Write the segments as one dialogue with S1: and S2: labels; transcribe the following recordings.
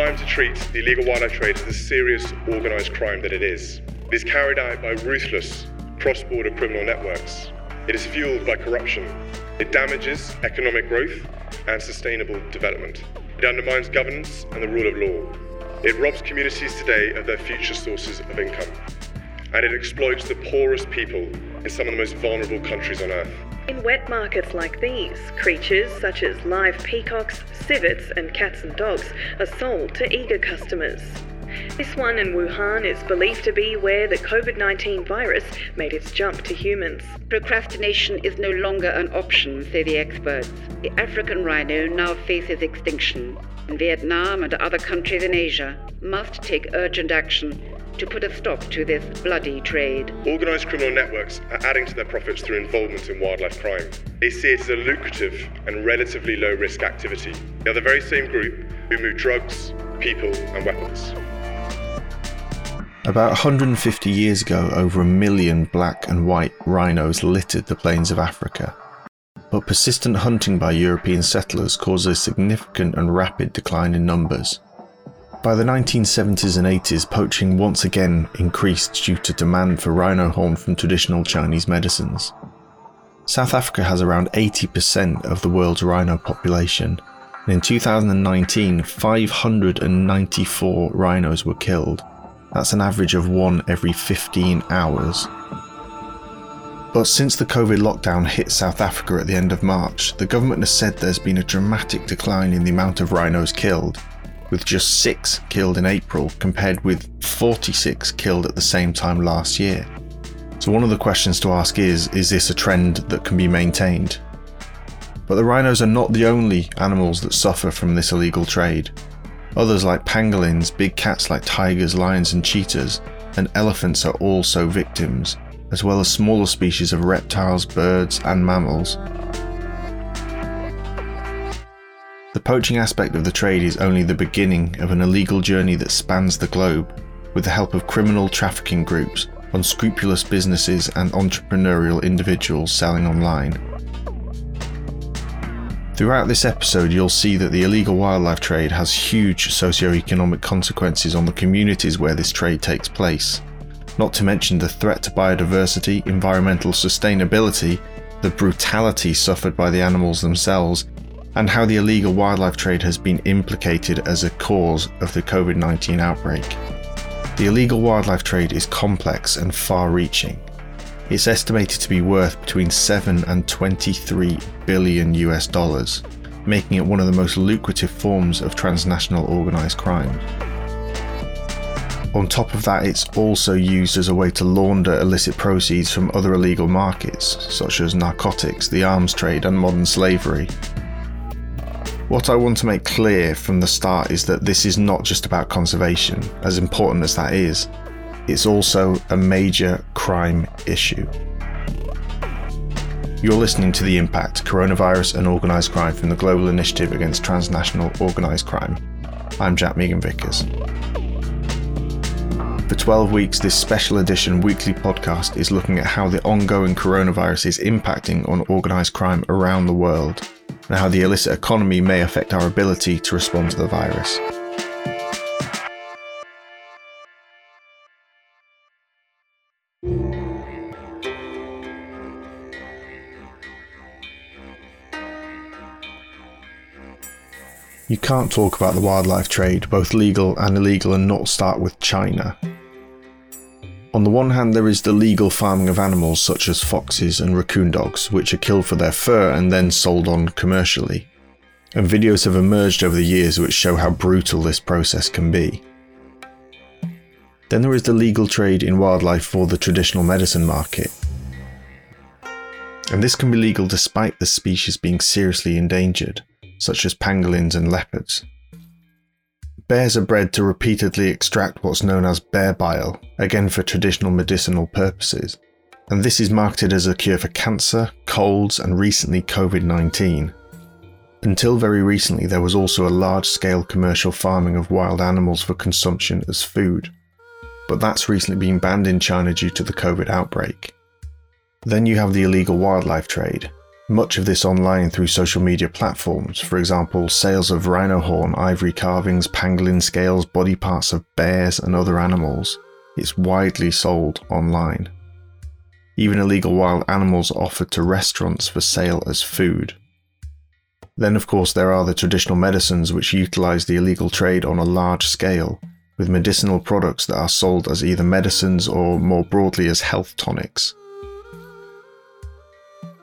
S1: Time to treat the illegal wildlife trade as the serious organised crime that it is. It is carried out by ruthless cross border criminal networks. It is fueled by corruption. It damages economic growth and sustainable development. It undermines governance and the rule of law. It robs communities today of their future sources of income. And it exploits the poorest people in some of the most vulnerable countries on earth.
S2: In wet markets like these, creatures such as live peacocks, civets, and cats and dogs are sold to eager customers. This one in Wuhan is believed to be where the COVID 19 virus made its jump to humans.
S3: Procrastination is no longer an option, say the experts. The African rhino now faces extinction, Vietnam and other countries in Asia must take urgent action to put a stop to this bloody trade.
S1: Organised criminal networks are adding to their profits through involvement in wildlife crime. They see it as a lucrative and relatively low risk activity. They are the very same group who move drugs, people, and weapons.
S4: About 150 years ago, over a million black and white rhinos littered the plains of Africa. But persistent hunting by European settlers caused a significant and rapid decline in numbers. By the 1970s and 80s, poaching once again increased due to demand for rhino horn from traditional Chinese medicines. South Africa has around 80% of the world's rhino population, and in 2019, 594 rhinos were killed, that's an average of one every 15 hours. But since the COVID lockdown hit South Africa at the end of March, the government has said there's been a dramatic decline in the amount of rhinos killed, with just 6 killed in April compared with 46 killed at the same time last year. So, one of the questions to ask is is this a trend that can be maintained? But the rhinos are not the only animals that suffer from this illegal trade. Others, like pangolins, big cats like tigers, lions, and cheetahs, and elephants are also victims, as well as smaller species of reptiles, birds, and mammals. The poaching aspect of the trade is only the beginning of an illegal journey that spans the globe, with the help of criminal trafficking groups, unscrupulous businesses, and entrepreneurial individuals selling online. Throughout this episode, you'll see that the illegal wildlife trade has huge socio-economic consequences on the communities where this trade takes place, not to mention the threat to biodiversity, environmental sustainability, the brutality suffered by the animals themselves, and how the illegal wildlife trade has been implicated as a cause of the COVID 19 outbreak. The illegal wildlife trade is complex and far reaching, it's estimated to be worth between 7 and 23 billion US dollars, making it one of the most lucrative forms of transnational organised crime. On top of that, it's also used as a way to launder illicit proceeds from other illegal markets, such as narcotics, the arms trade, and modern slavery. What I want to make clear from the start is that this is not just about conservation, as important as that is it's also a major crime issue. You're listening to The Impact Coronavirus and Organised Crime from the Global Initiative Against Transnational Organised Crime. I'm Jack Megan Vickers. For 12 weeks, this special edition weekly podcast is looking at how the ongoing coronavirus is impacting on organised crime around the world and how the illicit economy may affect our ability to respond to the virus. You can't talk about the wildlife trade, both legal and illegal, and not start with China. On the one hand, there is the legal farming of animals such as foxes and raccoon dogs, which are killed for their fur and then sold on commercially. And videos have emerged over the years which show how brutal this process can be. Then there is the legal trade in wildlife for the traditional medicine market. And this can be legal despite the species being seriously endangered such as pangolins and leopards. Bears are bred to repeatedly extract what's known as bear bile, again for traditional medicinal purposes, and this is marketed as a cure for cancer, colds, and recently COVID 19. Until very recently, there was also a large scale commercial farming of wild animals for consumption as food, but that's recently been banned in China due to the COVID outbreak. Then you have the illegal wildlife trade, Much of this online through social media platforms, for example, sales of rhino horn, ivory carvings, pangolin scales, body parts of bears and other animals. It's widely sold online. Even illegal wild animals are offered to restaurants for sale as food. Then, of course, there are the traditional medicines which utilize the illegal trade on a large scale, with medicinal products that are sold as either medicines or more broadly as health tonics.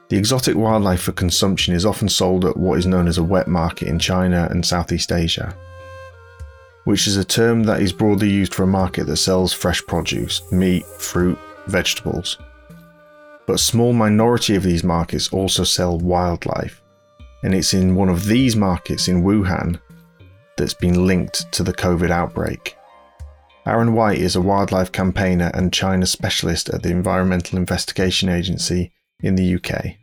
S4: The exotic wildlife for consumption is often sold at what is known as a wet market in China and Southeast Asia, which is a term that is broadly used for a market that sells fresh produce, meat, fruit, vegetables. But a small minority of these markets also sell wildlife, and it's in one of these markets in Wuhan that's been linked to the COVID outbreak. Aron White is a wildlife campaigner and China specialist at the Environmental Investigation Agency in the UK.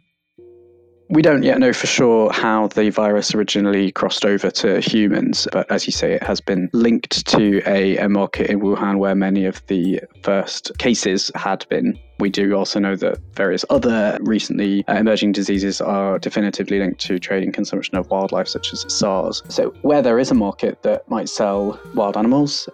S5: We don't yet know for sure how the virus originally crossed over to humans, but as you say, it has been linked to a, a market in Wuhan where many of the first cases had been. We do also know that various other recently uh, emerging diseases are definitively linked to trading consumption of wildlife, such as SARS. So, where there is a market that might sell wild animals,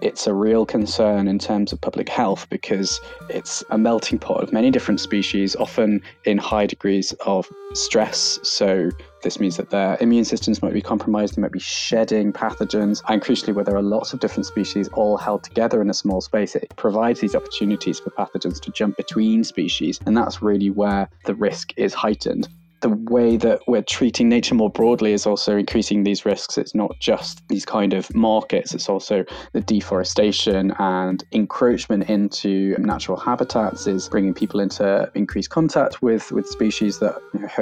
S5: it's a real concern in terms of public health because it's a melting pot of many different species, often in high degrees of stress. So, this means that their immune systems might be compromised, they might be shedding pathogens, and crucially, where there are lots of different species all held together in a small space, it provides these opportunities for pathogens to jump between species, and that's really where the risk is heightened the way that we're treating nature more broadly is also increasing these risks. It's not just these kind of markets, it's also the deforestation and encroachment into natural habitats is bringing people into increased contact with, with species that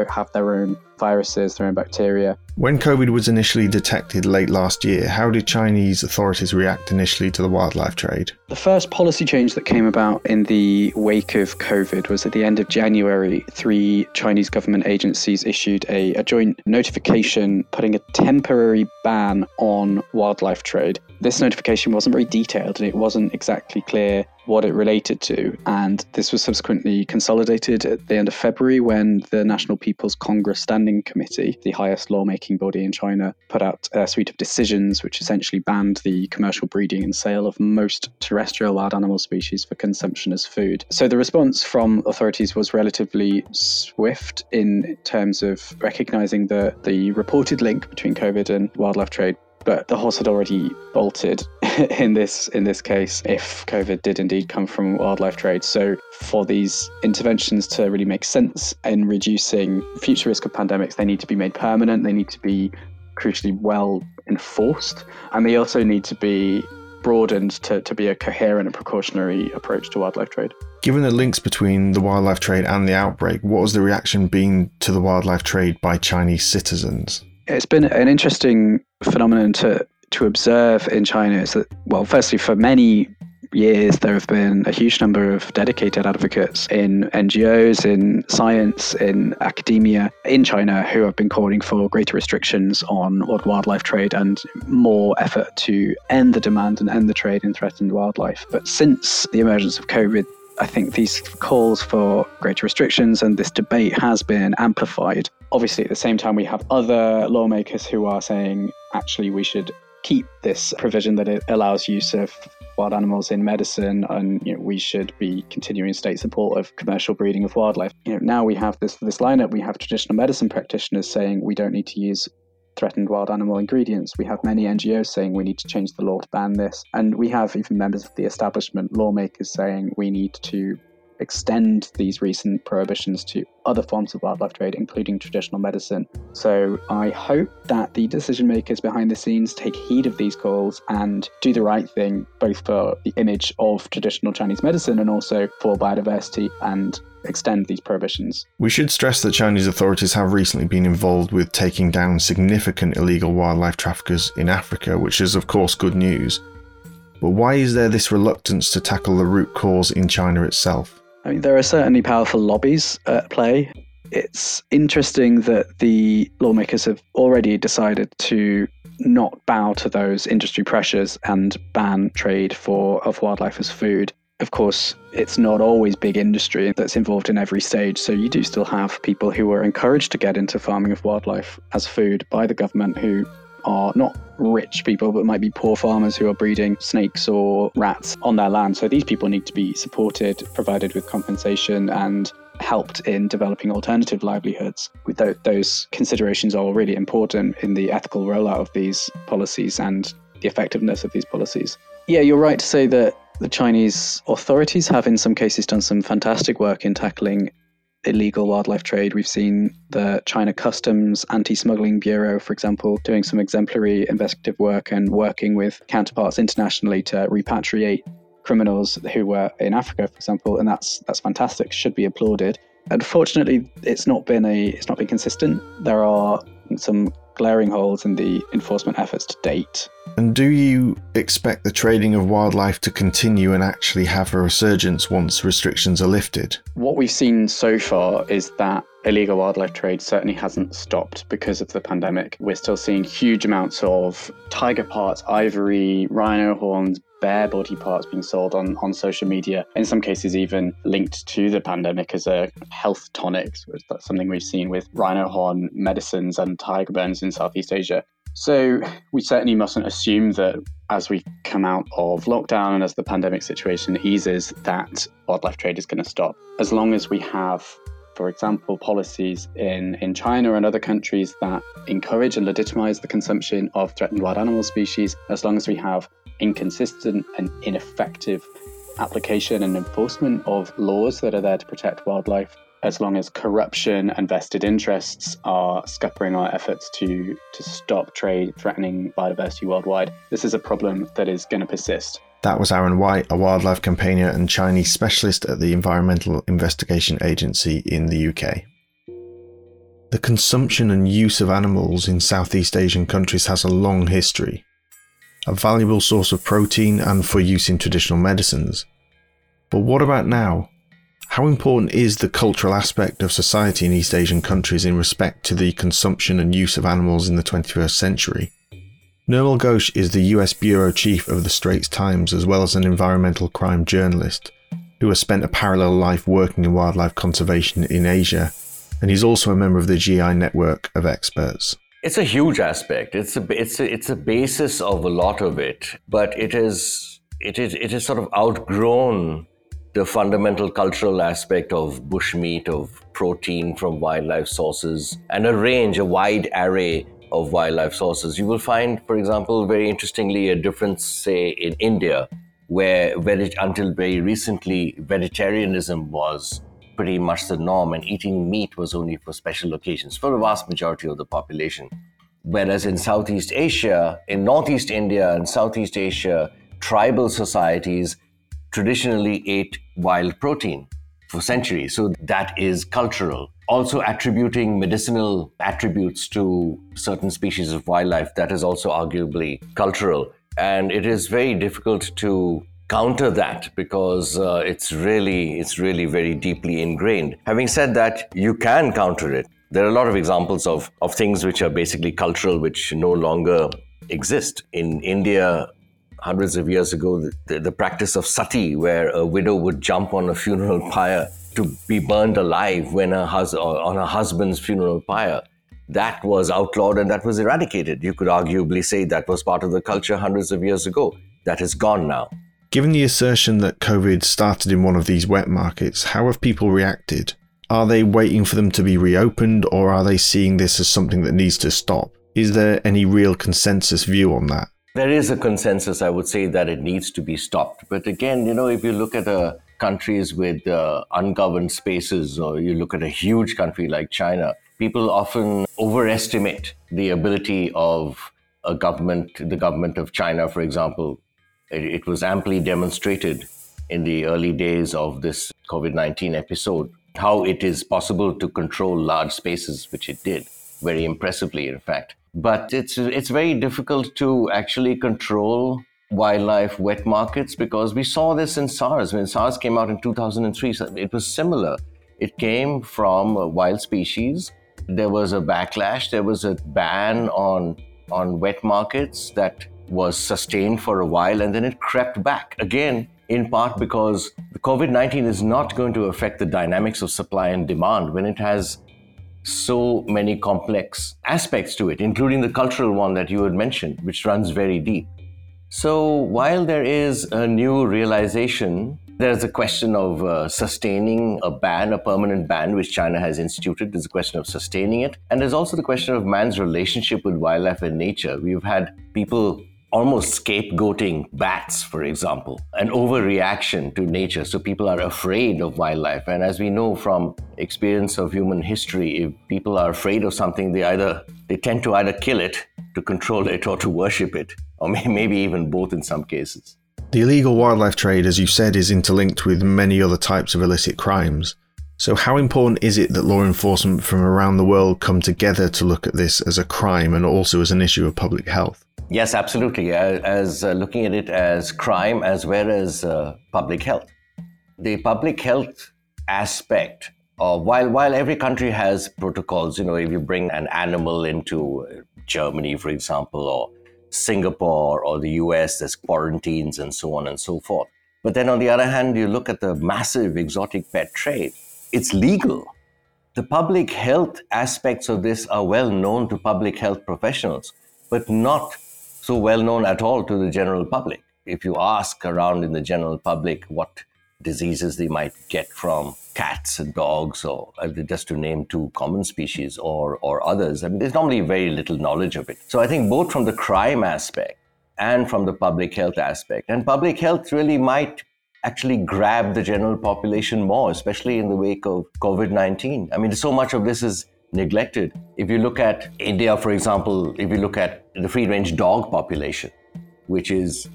S5: have their own viruses, their own bacteria.
S4: When COVID was initially detected late last year, how did Chinese authorities react initially to the wildlife trade?
S5: The first policy change that came about in the wake of COVID was at the end of January. Three Chinese government agencies issued a, a joint notification putting a temporary ban on wildlife trade. This notification wasn't very detailed and it wasn't exactly clear what it related to. And this was subsequently consolidated at the end of February when the National People's Congress Standing Committee, the highest lawmaking body in China, put out a suite of decisions which essentially banned the commercial breeding and sale of most terrestrial wild animal species for consumption as food. So the response from authorities was relatively swift in terms of recognizing the, the reported link between COVID and wildlife trade but the horse had already bolted in this in this case if COVID did indeed come from wildlife trade. So for these interventions to really make sense in reducing future risk of pandemics, they need to be made permanent. They need to be crucially well enforced, and they also need to be broadened to, to be a coherent and precautionary approach to wildlife trade.
S4: Given the links between the wildlife trade and the outbreak, what has the reaction been to the wildlife trade by Chinese citizens?
S5: It's been an interesting phenomenon to to observe in China is that, well, firstly, for many years, there have been a huge number of dedicated advocates in NGOs, in science, in academia in China who have been calling for greater restrictions on wildlife trade and more effort to end the demand and end the trade in threatened wildlife. But since the emergence of COVID, I think these calls for greater restrictions and this debate has been amplified. Obviously, at the same time, we have other lawmakers who are saying actually we should keep this provision that it allows use of wild animals in medicine and you know, we should be continuing state support of commercial breeding of wildlife. You know, now we have this this lineup, we have traditional medicine practitioners saying we don't need to use threatened wild animal ingredients. We have many NGOs saying we need to change the law to ban this. And we have even members of the establishment, lawmakers, saying we need to extend these recent prohibitions to other forms of wildlife trade, including traditional medicine. So I hope that the decision makers behind the scenes take heed of these calls and do the right thing, both for the image of traditional Chinese medicine and also for biodiversity and extend these prohibitions.
S4: We should stress that Chinese authorities have recently been involved with taking down significant illegal wildlife traffickers in Africa, which is, of course, good news. But why is there this reluctance to tackle the root cause in China itself?
S5: I mean, there are certainly powerful lobbies at play. It's interesting that the lawmakers have already decided to not bow to those industry pressures and ban trade for of wildlife as food of course, it's not always big industry that's involved in every stage. So you do still have people who are encouraged to get into farming of wildlife as food by the government who are not rich people, but might be poor farmers who are breeding snakes or rats on their land. So these people need to be supported, provided with compensation, and helped in developing alternative livelihoods. Those considerations are really important in the ethical rollout of these policies and the effectiveness of these policies. Yeah, you're right to say that the Chinese authorities have, in some cases, done some fantastic work in tackling illegal wildlife trade. We've seen the China Customs Anti Smuggling Bureau, for example, doing some exemplary investigative work and working with counterparts internationally to repatriate criminals who were in Africa, for example, and that's that's fantastic. Should be applauded. Unfortunately, it's not been a it's not been consistent. There are some glaring holes in the enforcement efforts to date.
S4: And do you expect the trading of wildlife to continue and actually have a resurgence once restrictions are lifted?
S5: What we've seen so far is that illegal wildlife trade certainly hasn't stopped because of the pandemic. We're still seeing huge amounts of tiger parts, ivory, rhino horns, bear body parts being sold on, on social media, in some cases, even linked to the pandemic as a health tonic. That's something we've seen with rhino horn medicines and tiger bones in Southeast Asia. So we certainly mustn't assume that as we come out of lockdown and as the pandemic situation eases, that wildlife trade is going to stop. As long as we have for example, policies in, in China and other countries that encourage and legitimize the consumption of threatened wild animal species, as long as we have inconsistent and ineffective application and enforcement of laws that are there to protect wildlife, as long as corruption and vested interests are scuppering our efforts to, to stop trade threatening biodiversity worldwide, this is a problem that is going to persist.
S4: That was Aron White, a wildlife campaigner and Chinese specialist at the Environmental Investigation Agency in the UK. The consumption and use of animals in Southeast Asian countries has a long history, a valuable source of protein and for use in traditional medicines. But what about now? How important is the cultural aspect of society in East Asian countries in respect to the consumption and use of animals in the 21st century? Nirmal Ghosh is the US bureau chief of the Straits Times as well as an environmental crime journalist who has spent a parallel life working in wildlife conservation in Asia, and he's also a member of the GI network of experts.
S6: It's a huge aspect. It's a it's a, it's a basis of a lot of it, but it is it is it is sort of outgrown the fundamental cultural aspect of bushmeat, of protein from wildlife sources, and a range, a wide array of wildlife sources. You will find, for example, very interestingly, a difference, say, in India, where until very recently, vegetarianism was pretty much the norm, and eating meat was only for special occasions for the vast majority of the population. Whereas in Southeast Asia, in Northeast India and Southeast Asia, tribal societies traditionally ate wild protein for centuries. So that is cultural also attributing medicinal attributes to certain species of wildlife, that is also arguably cultural. And it is very difficult to counter that because uh, it's really it's really very deeply ingrained. Having said that, you can counter it. There are a lot of examples of, of things which are basically cultural, which no longer exist. In India, hundreds of years ago, the, the practice of sati, where a widow would jump on a funeral pyre to be burned alive when a hus- on her husband's funeral pyre. That was outlawed and that was eradicated. You could arguably say that was part of the culture hundreds of years ago. That is gone now.
S4: Given the assertion that COVID started in one of these wet markets, how have people reacted? Are they waiting for them to be reopened or are they seeing this as something that needs to stop? Is there any real consensus view on that?
S6: There is a consensus, I would say, that it needs to be stopped. But again, you know, if you look at a countries with uh, ungoverned spaces, or you look at a huge country like China, people often overestimate the ability of a government, the government of China, for example. It, it was amply demonstrated in the early days of this COVID 19 episode how it is possible to control large spaces, which it did very impressively, in fact. But it's, it's very difficult to actually control wildlife wet markets because we saw this in SARS. When SARS came out in 2003, it was similar. It came from wild species. There was a backlash. There was a ban on on wet markets that was sustained for a while, and then it crept back again in part because the COVID 19 is not going to affect the dynamics of supply and demand when it has so many complex aspects to it, including the cultural one that you had mentioned, which runs very deep. So while there is a new realization, there's a question of uh, sustaining a ban, a permanent ban, which China has instituted. There's a question of sustaining it. And there's also the question of man's relationship with wildlife and nature. We've had people almost scapegoating bats, for example, an overreaction to nature. So people are afraid of wildlife. And as we know from experience of human history, if people are afraid of something, they either they tend to either kill it to control it or to worship it, or maybe even both in some cases.
S4: The illegal wildlife trade, as you said, is interlinked with many other types of illicit crimes. So, how important is it that law enforcement from around the world come together to look at this as a crime and also as an issue of public health?
S6: Yes, absolutely. As, uh, looking at it as crime as well as uh, public health. The public health aspect, uh, while while every country has protocols, you know, if you bring an animal into uh, Germany, for example, or Singapore or the US, there's quarantines and so on and so forth. But then on the other hand, you look at the massive exotic pet trade. It's legal. The public health aspects of this are well known to public health professionals, but not so well known at all to the general public. If you ask around in the general public what diseases they might get from cats and dogs, or uh, just to name two common species, or, or others, I mean, there's normally very little knowledge of it. So I think both from the crime aspect and from the public health aspect, and public health really might actually grab the general population more, especially in the wake of COVID 19. I mean, so much of this is neglected. If you look at India, for example, if you look at the free range dog population, which is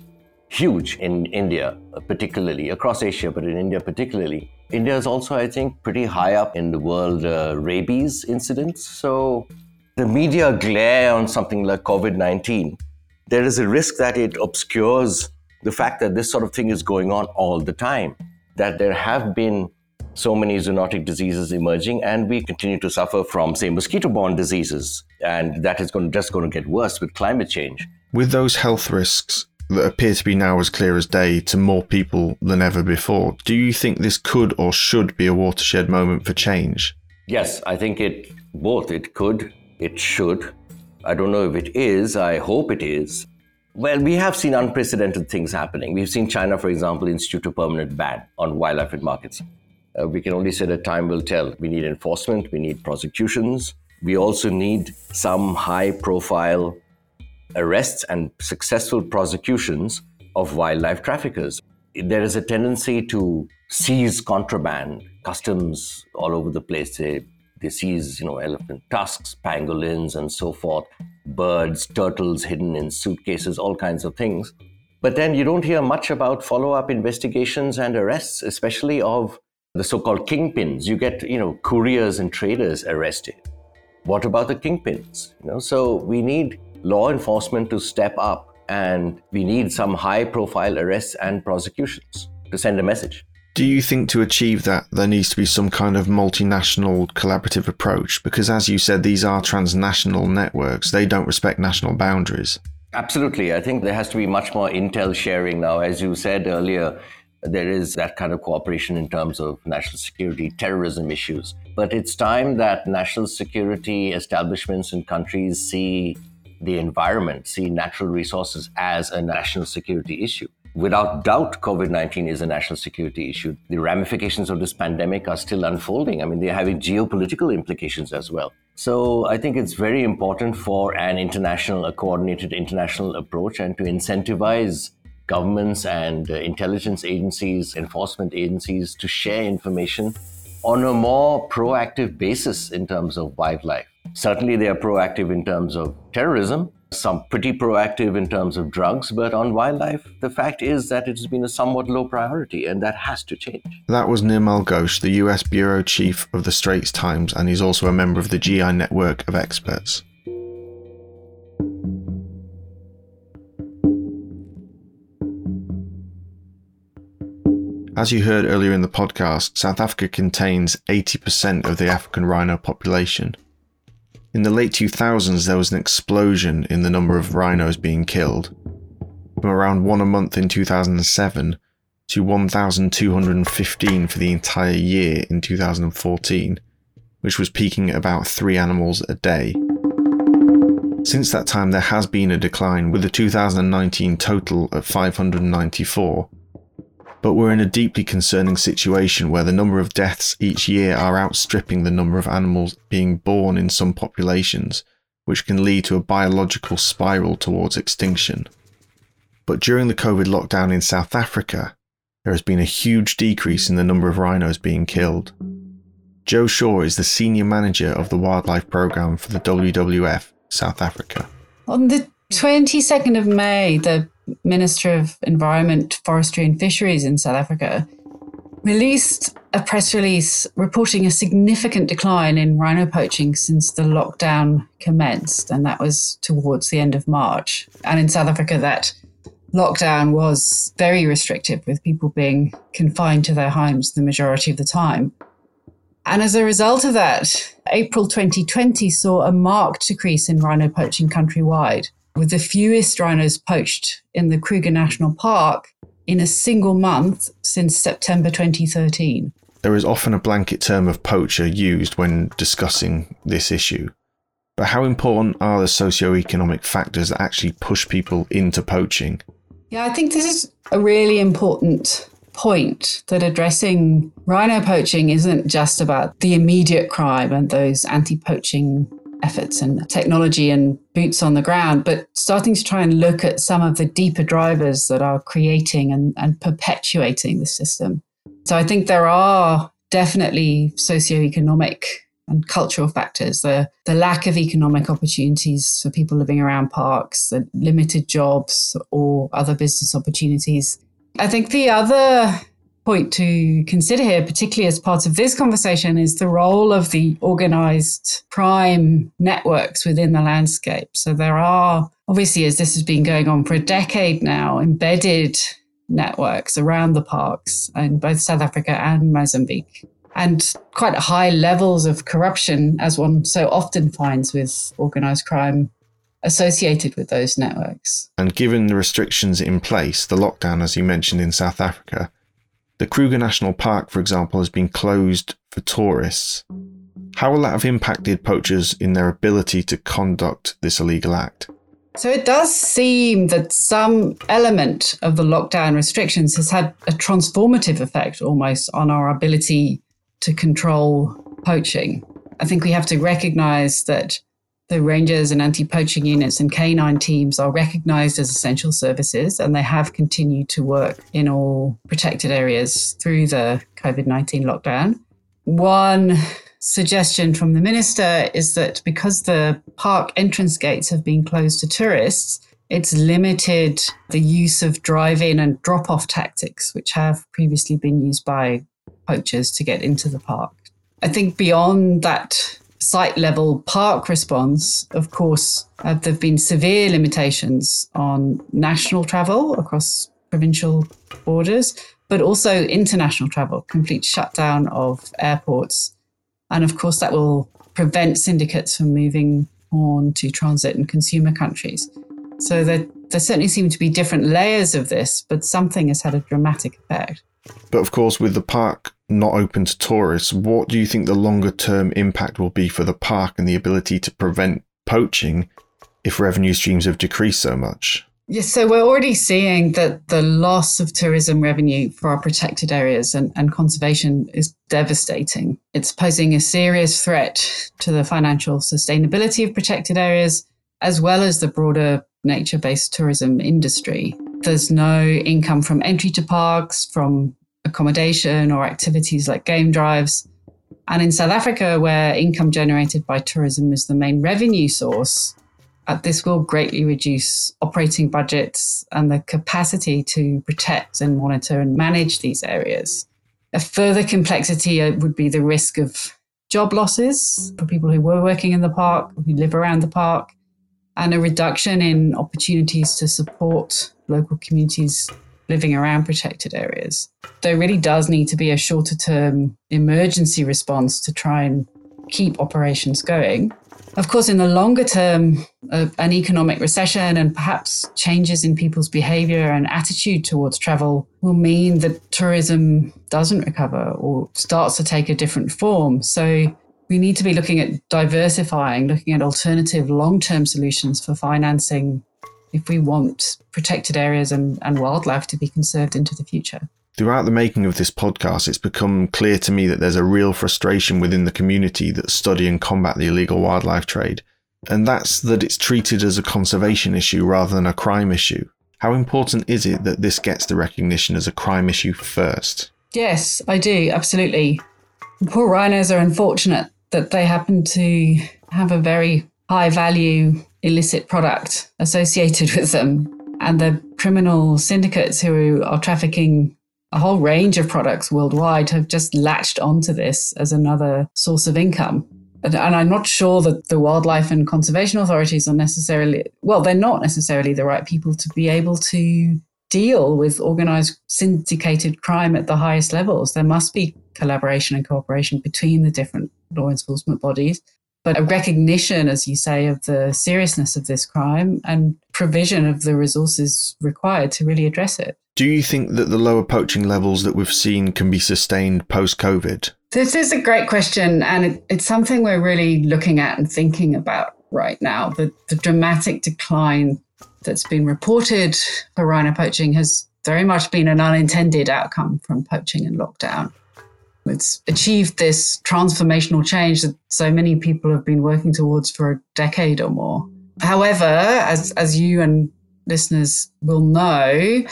S6: huge in India, particularly across Asia, but in India particularly. India is also, I think, pretty high up in the world uh, rabies incidents. So the media glare on something like COVID 19. There is a risk that it obscures the fact that this sort of thing is going on all the time, that there have been so many zoonotic diseases emerging, and we continue to suffer from, say, mosquito borne diseases. And that is going, just going to get worse with climate change.
S4: With those health risks that appear to be now as clear as day to more people than ever before, do you think this could or should be a watershed moment for change?
S6: Yes, I think it both. It could, it should. I don't know if it is. I hope it is. Well, we have seen unprecedented things happening. We've seen China, for example, institute a permanent ban on wildlife in markets. Uh, we can only say that time will tell. We need enforcement, we need prosecutions. We also need some high profile arrests and successful prosecutions of wildlife traffickers. There is a tendency to seize contraband, customs all over the place. They, they seize, you know, elephant tusks, pangolins, and so forth, birds, turtles hidden in suitcases, all kinds of things. But then you don't hear much about follow up investigations and arrests, especially of the so-called kingpins. You get, you know, couriers and traders arrested. What about the kingpins? You know, so we need law enforcement to step up and we need some high-profile arrests and prosecutions to send a message.
S4: Do you think to achieve that there needs to be some kind of multinational collaborative approach? Because as you said, these are transnational networks. They don't respect national boundaries.
S6: Absolutely. I think there has to be much more intel sharing now. As you said earlier, there is that kind of cooperation in terms of national security, terrorism issues. But it's time that national security establishments and countries see the environment, see natural resources as a national security issue. Without doubt, COVID 19 is a national security issue. The ramifications of this pandemic are still unfolding. I mean, they're having geopolitical implications as well. So I think it's very important for an international, a coordinated international approach and to incentivize governments and uh, intelligence agencies, enforcement agencies to share information on a more proactive basis in terms of wildlife. Certainly, they are proactive in terms of terrorism, some pretty proactive in terms of drugs, but on wildlife, the fact is that it has been a somewhat low priority, and that has to change.
S4: That was Nirmal Ghosh, the US Bureau Chief of the Straits Times, and he's also a member of the GI network of experts. As you heard earlier in the podcast, South Africa contains 80% of the African rhino population. In the late 2000s, there was an explosion in the number of rhinos being killed. From around one a month in 2007 to 1,215 for the entire year in 2014, which was peaking at about three animals a day. Since that time, there has been a decline, with the 2019 total at 594. But we're in a deeply concerning situation where the number of deaths each year are outstripping the number of animals being born in some populations, which can lead to a biological spiral towards extinction. But during the COVID lockdown in South Africa, there has been a huge decrease in the number of rhinos being killed. Jo Shaw is the senior manager of the wildlife program for the WWF South Africa.
S7: On the 22nd of May, the Minister of Environment, Forestry and Fisheries in South Africa released a press release reporting a significant decline in rhino poaching since the lockdown commenced, and that was towards the end of March. And in South Africa, that lockdown was very restrictive, with people being confined to their homes the majority of the time. And as a result of that, April 2020 saw a marked decrease in rhino poaching countrywide, with the fewest rhinos poached in the Kruger National Park in a single month since September 2013.
S4: There is often a blanket term of poacher used when discussing this issue. But how important are the socio-economic factors that actually push people into poaching?
S7: Yeah, I think this is a really important point that addressing rhino poaching isn't just about the immediate crime and those anti poaching efforts and technology and boots on the ground, but starting to try and look at some of the deeper drivers that are creating and, and perpetuating the system. So I think there are definitely socioeconomic and cultural factors, the, the lack of economic opportunities for people living around parks, the limited jobs or other business opportunities I think the other point to consider here, particularly as part of this conversation, is the role of the organized crime networks within the landscape. So there are, obviously, as this has been going on for a decade now, embedded networks around the parks in both South Africa and Mozambique. And quite high levels of corruption, as one so often finds with organized crime associated with those networks.
S4: And given the restrictions in place, the lockdown, as you mentioned in South Africa, the Kruger National Park, for example, has been closed for tourists. How will that have impacted poachers in their ability to conduct this illegal act?
S7: So it does seem that some element of the lockdown restrictions has had a transformative effect almost on our ability to control poaching. I think we have to recognize that the rangers and anti poaching units and canine teams are recognised as essential services and they have continued to work in all protected areas through the COVID 19 lockdown. One suggestion from the minister is that because the park entrance gates have been closed to tourists, it's limited the use of drive in and drop off tactics, which have previously been used by poachers to get into the park. I think beyond that site level park response, of course, uh, there have been severe limitations on national travel across provincial borders, but also international travel, complete shutdown of airports. And of course, that will prevent syndicates from moving on to transit and consumer countries. So there, there certainly seem to be different layers of this, but something has had a dramatic effect.
S4: But of course, with the park not open to tourists, what do you think the longer term impact will be for the park and the ability to prevent poaching if revenue streams have decreased so much?
S7: Yes, so we're already seeing that the loss of tourism revenue for our protected areas and, and conservation is devastating. It's posing a serious threat to the financial sustainability of protected areas, as well as the broader nature based tourism industry. There's no income from entry to parks, from accommodation or activities like game drives. And in South Africa, where income generated by tourism is the main revenue source, uh, this will greatly reduce operating budgets and the capacity to protect and monitor and manage these areas. A further complexity uh, would be the risk of job losses for people who were working in the park, who live around the park, and a reduction in opportunities to support local communities living around protected areas. There really does need to be a shorter term emergency response to try and keep operations going. Of course, in the longer term, uh, an economic recession and perhaps changes in people's behavior and attitude towards travel will mean that tourism doesn't recover or starts to take a different form. So we need to be looking at diversifying, looking at alternative long term solutions for financing if we want protected areas and, and wildlife to be conserved into the future.
S4: Throughout the making of this podcast, it's become clear to me that there's a real frustration within the community that study and combat the illegal wildlife trade, and that's that it's treated as a conservation issue rather than a crime issue. How important is it that this gets the recognition as a crime issue first?
S7: Yes, I do, absolutely. Poor rhinos are unfortunate that they happen to have a very high value illicit product associated with them. And the criminal syndicates who are trafficking a whole range of products worldwide have just latched onto this as another source of income. And, and, I'm not sure that the wildlife and conservation authorities are necessarily, well, they're not necessarily the right people to be able to deal with organized syndicated crime at the highest levels. There must be collaboration and cooperation between the different law enforcement bodies but a recognition, as you say, of the seriousness of this crime and provision of the resources required to really address it.
S4: Do you think that the lower poaching levels that we've seen can be sustained post COVID?
S7: This is a great question, and it, it's something we're really looking at and thinking about right now. The, the dramatic decline that's been reported for rhino poaching has very much been an unintended outcome from poaching and lockdown. It's achieved this transformational change that so many people have been working towards for a decade or more. However, as, as you and listeners will know,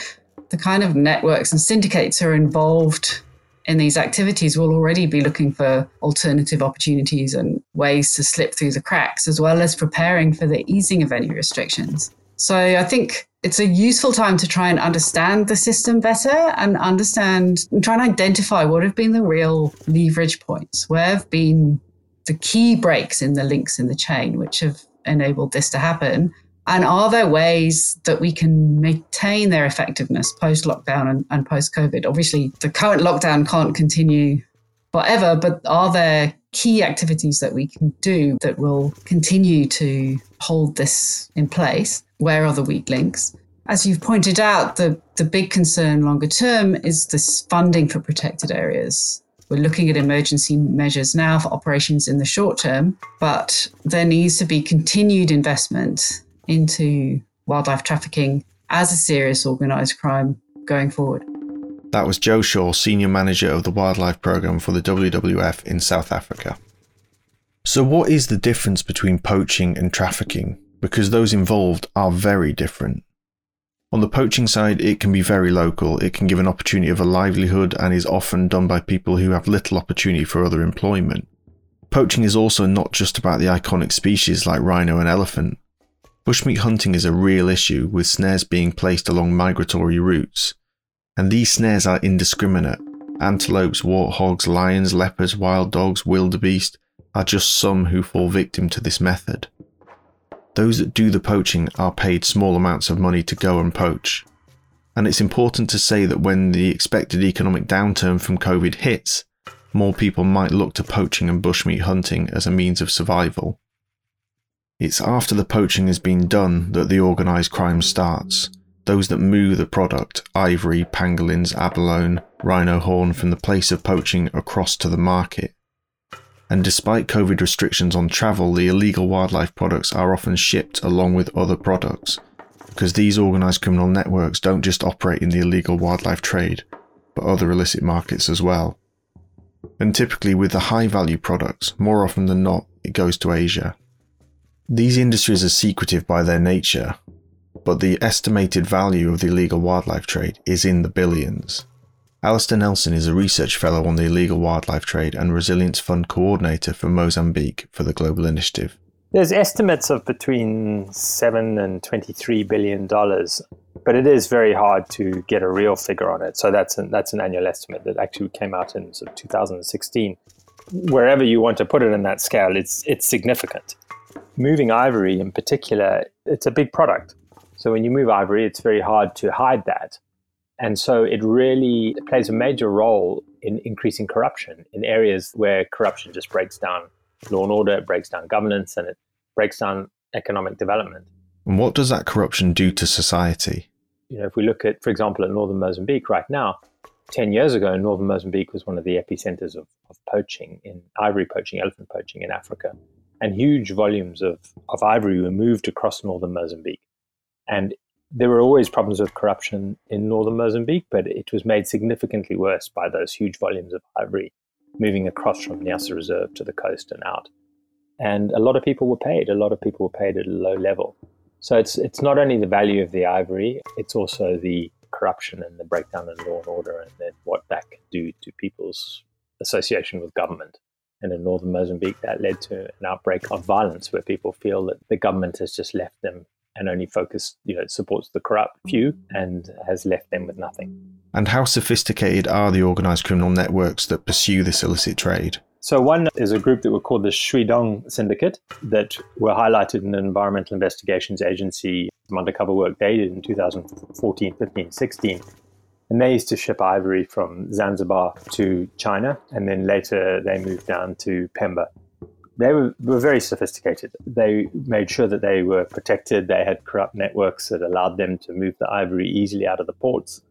S7: the kind of networks and syndicates who are involved in these activities will already be looking for alternative opportunities and ways to slip through the cracks, as well as preparing for the easing of any restrictions. So I think it's a useful time to try and understand the system better and understand and try and identify what have been the real leverage points, where have been the key breaks in the links in the chain which have enabled this to happen. And are there ways that we can maintain their effectiveness post lockdown and, and post COVID? Obviously, the current lockdown can't continue forever, but are there key activities that we can do that will continue to hold this in place? Where are the weak links? As you've pointed out, the, the big concern longer term is this funding for protected areas. We're looking at emergency measures now for operations in the short term, but there needs to be continued investment into wildlife trafficking as a serious organised crime going forward.
S4: That was Jo Shaw, Senior Manager of the Wildlife Programme for the WWF in South Africa. So, what is the difference between poaching and trafficking? Because those involved are very different. On the poaching side, it can be very local, it can give an opportunity of a livelihood and is often done by people who have little opportunity for other employment. Poaching is also not just about the iconic species like rhino and elephant. Bushmeat hunting is a real issue, with snares being placed along migratory routes, and these snares are indiscriminate. Antelopes, warthogs, lions, leopards, wild dogs, wildebeest are just some who fall victim to this method. Those that do the poaching are paid small amounts of money to go and poach. And it's important to say that when the expected economic downturn from COVID hits, more people might look to poaching and bushmeat hunting as a means of survival. It's after the poaching has been done that the organised crime starts, those that move the product, ivory, pangolins, abalone, rhino horn, from the place of poaching across to the market. And despite COVID restrictions on travel, the illegal wildlife products are often shipped along with other products, because these organised criminal networks don't just operate in the illegal wildlife trade, but other illicit markets as well. And typically, with the high value products, more often than not, it goes to Asia. These industries are secretive by their nature, but the estimated value of the illegal wildlife trade is in the billions. Alastair Nelson is a research fellow on the illegal wildlife trade and resilience fund coordinator for Mozambique for the Global Initiative.
S8: There's estimates of between 7 and 23 billion dollars, but it is very hard to get a real figure on it. So that's an, that's an annual estimate that actually came out in sort of 2016. Wherever you want to put it in that scale, it's it's significant. Moving ivory in particular, it's a big product. So when you move ivory, it's very hard to hide that. And so it really plays a major role in increasing corruption in areas where corruption just breaks down law and order, it breaks down governance, and it breaks down economic development.
S4: And what does that corruption do to society?
S8: You know, if we look at, for example, at northern Mozambique right now, 10 years ago, northern Mozambique was one of the epicenters of, of poaching in ivory poaching, elephant poaching in Africa. And huge volumes of, of ivory were moved across northern Mozambique. And there were always problems with corruption in northern Mozambique, but it was made significantly worse by those huge volumes of ivory moving across from Niassa Reserve to the coast and out. And a lot of people were paid. A lot of people were paid at a low level. So it's it's not only the value of the ivory, it's also the corruption and the breakdown in law and order, and then what that can do to people's association with government. And in northern Mozambique, that led to an outbreak of violence where people feel that the government has just left them and only focus, you know, supports the corrupt few mm. and has left them with nothing.
S4: And how sophisticated are the organised criminal networks that pursue this illicit trade?
S8: So one is a group that were called the Shuidong Syndicate that were highlighted in an environmental investigations agency undercover work they did in 2014, 15, 16. And they used to ship ivory from Zanzibar to China, and then later they moved down to Pemba they were, were very sophisticated. They made sure that they were protected. They had corrupt networks that allowed them to move the ivory easily out of the ports.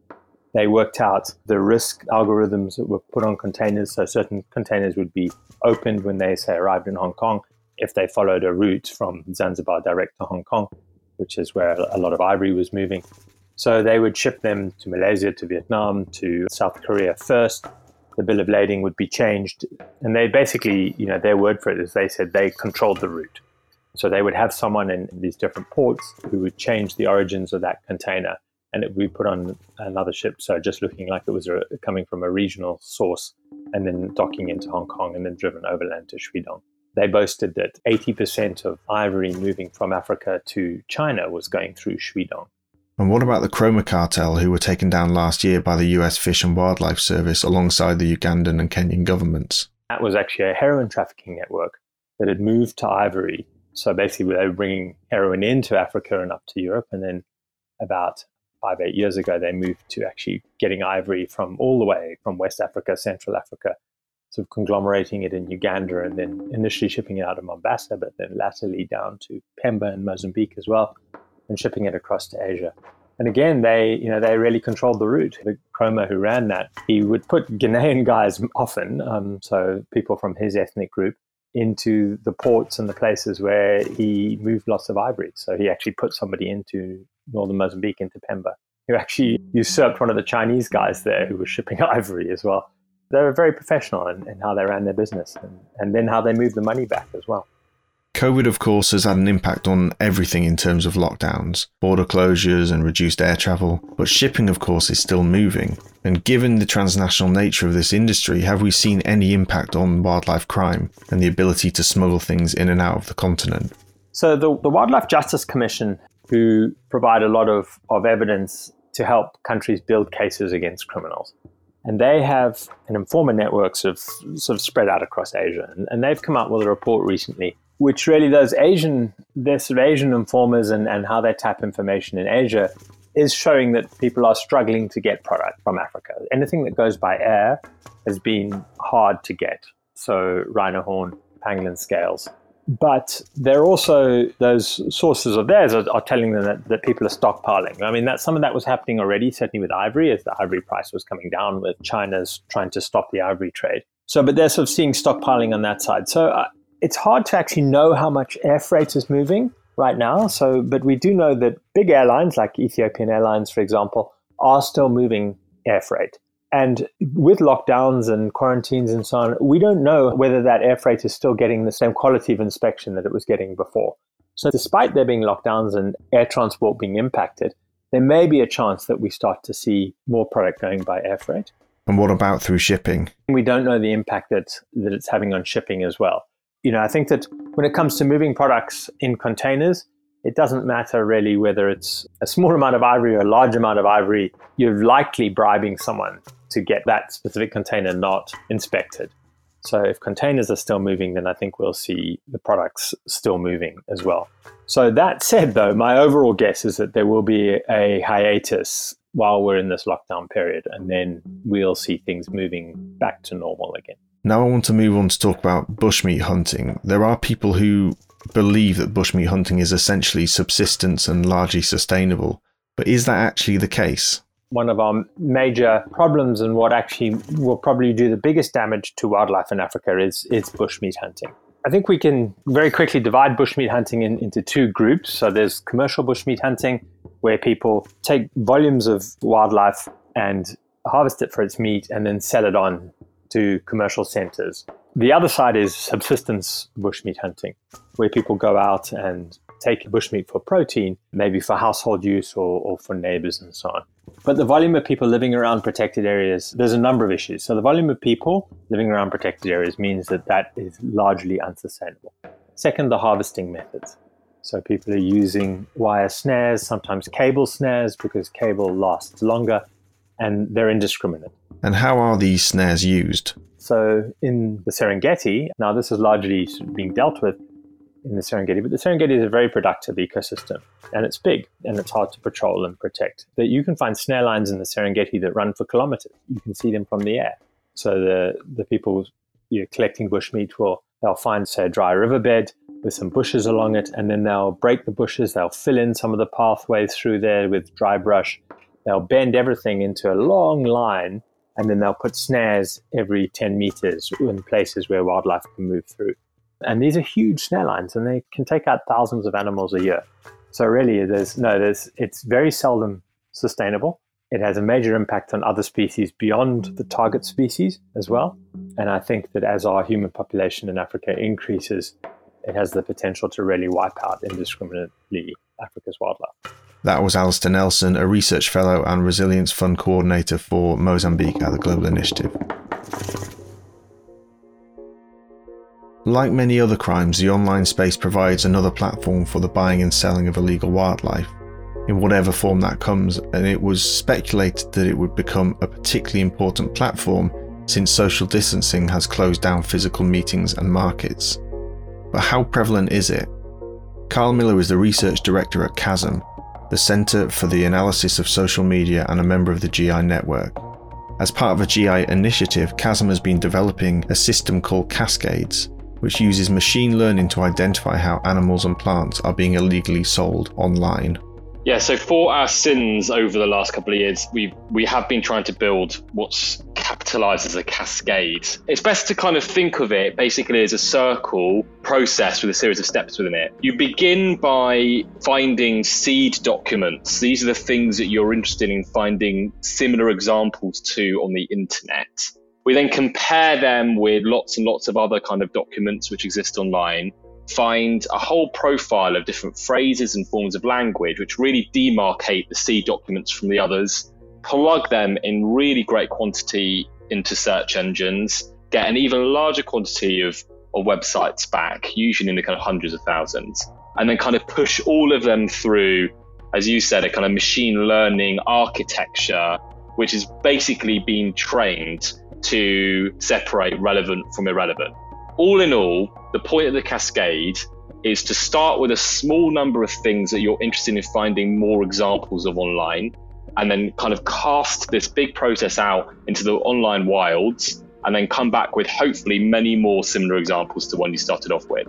S8: They worked out the risk algorithms that were put on containers. So certain containers would be opened when they, say, arrived in Hong Kong if they followed a route from Zanzibar direct to Hong Kong, which is where a lot of ivory was moving. So they would ship them to Malaysia, to Vietnam, to South Korea first the bill of lading would be changed. And they basically, you know, their word for it is they said they controlled the route. So they would have someone in these different ports who would change the origins of that container and it would be put on another ship. So just looking like it was a, coming from a regional source and then docking into Hong Kong and then driven overland to Shuidong. They boasted that 80% of ivory moving from Africa to China was going through Shuidong.
S4: And what about the Kromah cartel who were taken down last year by the US Fish and Wildlife Service alongside the Ugandan and Kenyan governments?
S8: That was actually a heroin trafficking network that had moved to Ivory. So basically, they were bringing heroin into Africa and up to Europe. And then about five, eight years ago, they moved to actually getting ivory from all the way from West Africa, Central Africa, sort of conglomerating it in Uganda and then initially shipping it out of Mombasa, but then latterly down to Pemba and Mozambique as well and shipping it across to Asia. And again, they, you know, they really controlled the route. The Kromah who ran that, he would put Ghanaian guys often, um, so people from his ethnic group, into the ports and the places where he moved lots of ivory. So he actually put somebody into northern Mozambique, into Pemba, who actually usurped one of the Chinese guys there who was shipping ivory as well. They were very professional in, in how they ran their business and, and then how they moved the money back as well.
S4: COVID, of course, has had an impact on everything in terms of lockdowns, border closures, and reduced air travel. But shipping, of course, is still moving. And given the transnational nature of this industry, have we seen any impact on wildlife crime and the ability to smuggle things in and out of the continent?
S8: So, the, the Wildlife Justice Commission, who provide a lot of, of evidence to help countries build cases against criminals, and they have an informer networks of sort of spread out across Asia. And, and they've come up with a report recently which really those Asian, their sort of Asian informers and, and how they tap information in Asia is showing that people are struggling to get product from Africa. Anything that goes by air has been hard to get. So rhino horn, pangolin scales. But they're also, those sources of theirs are, are telling them that, that people are stockpiling. I mean, that some of that was happening already, certainly with ivory, as the ivory price was coming down, with China's trying to stop the ivory trade. So, but they're sort of seeing stockpiling on that side. So, uh, it's hard to actually know how much air freight is moving right now. So, but we do know that big airlines like Ethiopian Airlines, for example, are still moving air freight. And with lockdowns and quarantines and so on, we don't know whether that air freight is still getting the same quality of inspection that it was getting before. So, despite there being lockdowns and air transport being impacted, there may be a chance that we start to see more product going by air freight.
S4: And what about through shipping?
S8: We don't know the impact that, that it's having on shipping as well you know, I think that when it comes to moving products in containers, it doesn't matter really whether it's a small amount of ivory or a large amount of ivory. You're likely bribing someone to get that specific container not inspected. So if containers are still moving, then I think we'll see the products still moving as well. So that said, though, my overall guess is that there will be a hiatus while we're in this lockdown period, and then we'll see things moving back to normal again.
S4: Now I want to move on to talk about bushmeat hunting. There are people who believe that bushmeat hunting is essentially subsistence and largely sustainable, but is that actually the case?
S8: One of our major problems and what actually will probably do the biggest damage to wildlife in Africa is, is bushmeat hunting. I think we can very quickly divide bushmeat hunting in, into two groups. So there's commercial bushmeat hunting, where people take volumes of wildlife and harvest it for its meat and then sell it on to commercial centers. The other side is subsistence bushmeat hunting, where people go out and take bushmeat for protein, maybe for household use or, or for neighbors and so on. But the volume of people living around protected areas, there's a number of issues. So the volume of people living around protected areas means that that is largely unsustainable. Second, the harvesting methods. So people are using wire snares, sometimes cable snares, because cable lasts longer and they're indiscriminate.
S4: And how are these snares used?
S8: So in the Serengeti, now this is largely being dealt with in the Serengeti, but the Serengeti is a very productive ecosystem and it's big and it's hard to patrol and protect. That you can find snare lines in the Serengeti that run for kilometers. You can see them from the air. So the, the people you know, collecting bushmeat will they'll find say a dry riverbed with some bushes along it, and then they'll break the bushes, they'll fill in some of the pathways through there with dry brush, they'll bend everything into a long line, and then they'll put snares every 10 meters in places where wildlife can move through. And these are huge snare lines, and they can take out thousands of animals a year. So really, there's no, there's it's very seldom sustainable. It has a major impact on other species beyond the target species as well. And I think that as our human population in Africa increases, it has the potential to really wipe out indiscriminately Africa's wildlife.
S4: That was Alastair Nelson, a research fellow and resilience fund coordinator for Mozambique at the Global Initiative. Like many other crimes, the online space provides another platform for the buying and selling of illegal wildlife, in whatever form that comes, and it was speculated that it would become a particularly important platform since social distancing has closed down physical meetings and markets. But how prevalent is it? Carl Miller is the research director at CASM, the Centre for the Analysis of Social Media and a member of the GI network. As part of a GI initiative, CASM has been developing a system called Cascades, which uses machine learning to identify how animals and plants are being illegally sold online.
S9: Yeah, so for our sins over the last couple of years, we we have been trying to build what's capitalized as a cascade. It's best to kind of think of it basically as a circle process with a series of steps within it. You begin by finding seed documents. These are the things that you're interested in finding similar examples to on the internet. We then compare them with lots and lots of other kind of documents which exist online find a whole profile of different phrases and forms of language which really demarcate the seed documents from the others, plug them in really great quantity into search engines, get an even larger quantity of, of websites back, usually in the kind of hundreds of thousands, and then kind of push all of them through, as you said, a kind of machine learning architecture, which is basically being trained to separate relevant from irrelevant. All in all, the point of the cascade is to start with a small number of things that you're interested in finding more examples of online, and then kind of cast this big process out into the online wilds, and then come back with hopefully many more similar examples to one you started off with.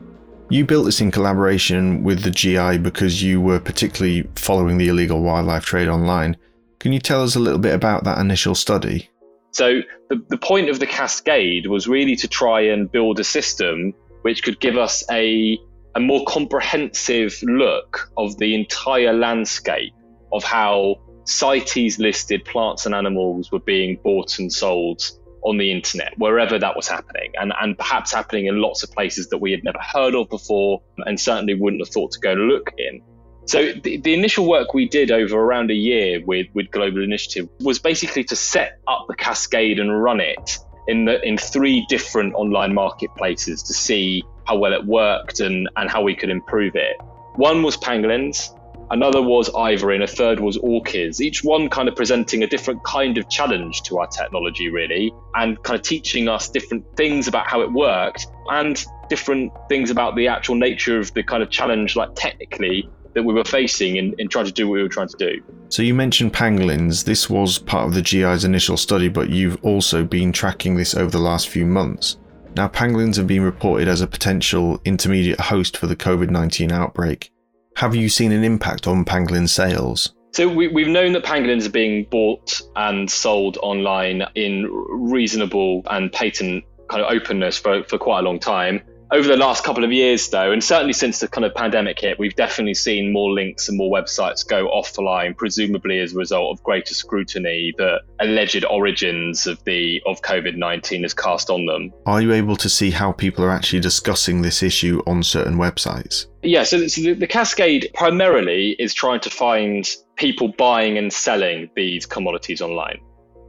S4: You built this in collaboration with the GI because you were particularly following the illegal wildlife trade online. Can you tell us a little bit about that initial study?
S9: So, the, the point of the cascade was really to try and build a system which could give us a, a more comprehensive look of the entire landscape of how CITES listed plants and animals were being bought and sold on the internet, wherever that was happening, and, and perhaps happening in lots of places that we had never heard of before and certainly wouldn't have thought to go look in. So the, the, initial work we did over around a year with, with Global Initiative was basically to set up the cascade and run it in the in three different online marketplaces to see how well it worked and, and how we could improve it. One was pangolins, another was ivory, and a third was orchids. Each one kind of presenting a different kind of challenge to our technology, really, and kind of teaching us different things about how it worked and different things about the actual nature of the kind of challenge, like technically, that we were facing in, in trying to do what we were trying to do.
S4: So you mentioned pangolins. This was part of the GI's initial study, but you've also been tracking this over the last few months. Now, pangolins have been reported as a potential intermediate host for the COVID 19 outbreak. Have you seen an impact on pangolin sales?
S9: So we, we've known that pangolins are being bought and sold online in reasonable and patent kind of openness for, for quite a long time over the last couple of years, though, and certainly since the kind of pandemic hit, we've definitely seen more links and more websites go offline, presumably as a result of greater scrutiny that alleged origins of the of COVID nineteen has cast on them.
S4: Are you able to see how people are actually discussing this issue on certain websites?
S9: Yeah, so, so the, the Cascade primarily is trying to find people buying and selling these commodities online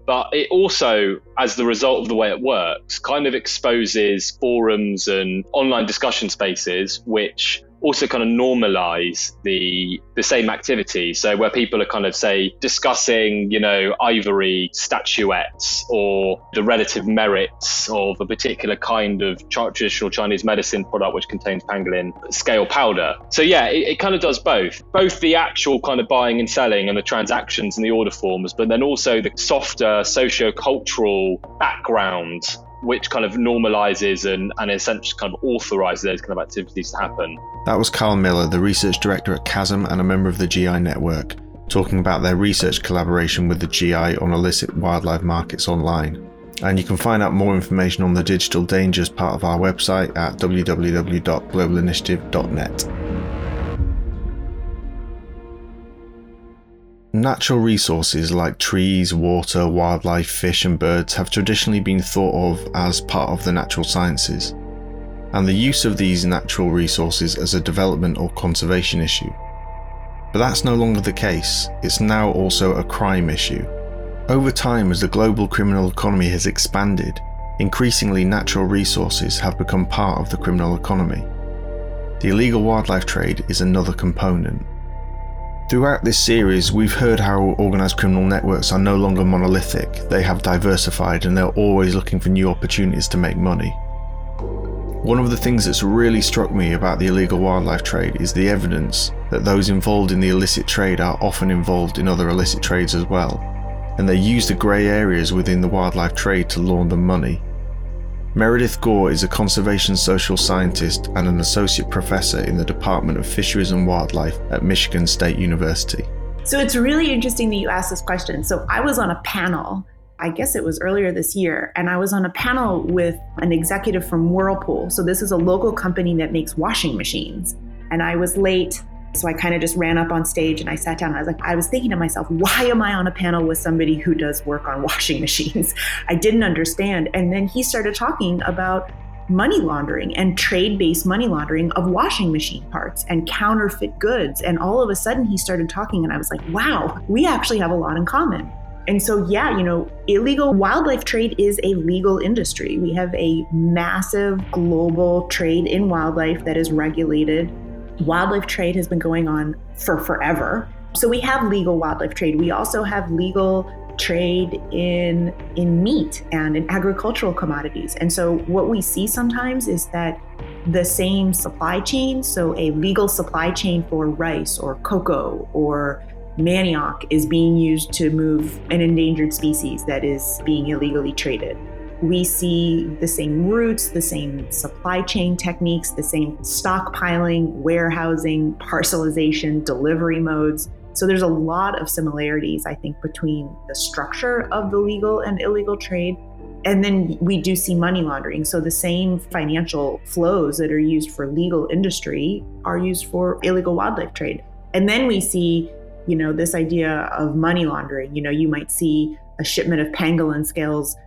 S9: but it also, as the result of the way it works, kind of exposes forums and online discussion spaces which also kind of normalize the the same activity. So where people are kind of say discussing, you know, ivory statuettes or the relative merits of a particular kind of traditional Chinese medicine product which contains pangolin scale powder. So yeah, it, it kind of does both. Both the actual kind of buying and selling and the transactions and the order forms, but then also the softer socio-cultural background which kind of normalizes and, and essentially kind of authorizes those kind of activities to happen.
S4: That was Carl Miller, the research director at CASM and a member of the GI network, talking about their research collaboration with the GI on illicit wildlife markets online. And you can find out more information on the digital dangers part of our website at www.globalinitiative.net. Natural resources like trees, water, wildlife, fish, and birds have traditionally been thought of as part of the natural sciences, and the use of these natural resources as a development or conservation issue. But that's no longer the case, it's now also a crime issue. Over time, as the global criminal economy has expanded, increasingly natural resources have become part of the criminal economy. The illegal wildlife trade is another component. Throughout this series, we've heard how organised criminal networks are no longer monolithic, they have diversified and they're always looking for new opportunities to make money. One of the things that's really struck me about the illegal wildlife trade is the evidence that those involved in the illicit trade are often involved in other illicit trades as well, and they use the grey areas within the wildlife trade to launder money. Meredith Gore is a conservation social scientist and an associate professor in the Department of Fisheries and Wildlife at Michigan State University.
S10: So it's really interesting that you asked this question. So I was on a panel, I guess it was earlier this year, and I was on a panel with an executive from Whirlpool. So this is a local company that makes washing machines. And I was late so I kind of just ran up on stage and I sat down. I was like, I was thinking to myself, why am I on a panel with somebody who does work on washing machines? I didn't understand. And then he started talking about money laundering and trade based money laundering of washing machine parts and counterfeit goods. And all of a sudden he started talking, and I was like, wow, we actually have a lot in common. And so, yeah, you know, illegal wildlife trade is a legal industry. We have a massive global trade in wildlife that is regulated Wildlife trade has been going on for forever. So we have legal wildlife trade. We also have legal trade in in meat and in agricultural commodities. And so what we see sometimes is that the same supply chain, so a legal supply chain for rice or cocoa or manioc is being used to move an endangered species that is being illegally traded we see the same routes, the same supply chain techniques, the same stockpiling, warehousing, parcelization, delivery modes. So there's a lot of similarities, I think, between the structure of the legal and illegal trade. And then we do see money laundering. So the same financial flows that are used for legal industry are used for illegal wildlife trade. And then we see, you know, this idea of money laundering. You know, you might see a shipment of pangolin scales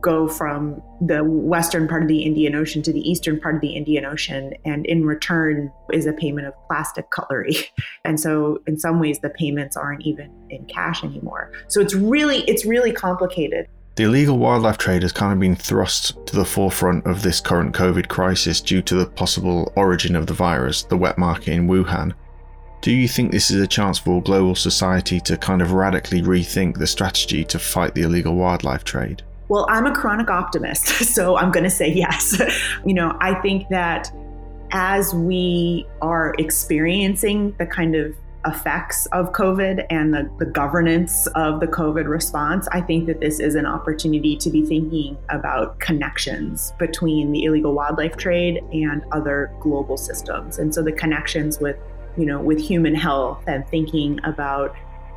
S10: go from the western part of the Indian Ocean to the eastern part of the Indian Ocean. And in return is a payment of plastic cutlery. And so in some ways the payments aren't even in cash anymore. So it's really, it's really complicated.
S4: The illegal wildlife trade has kind of been thrust to the forefront of this current COVID crisis due to the possible origin of the virus, the wet market in Wuhan. Do you think this is a chance for global society to kind of radically rethink the strategy to fight the illegal wildlife trade?
S10: Well, I'm a chronic optimist, so I'm going to say yes. you know, I think that as we are experiencing the kind of effects of COVID and the, the governance of the COVID response, I think that this is an opportunity to be thinking about connections between the illegal wildlife trade and other global systems. And so the connections with, you know, with human health and thinking about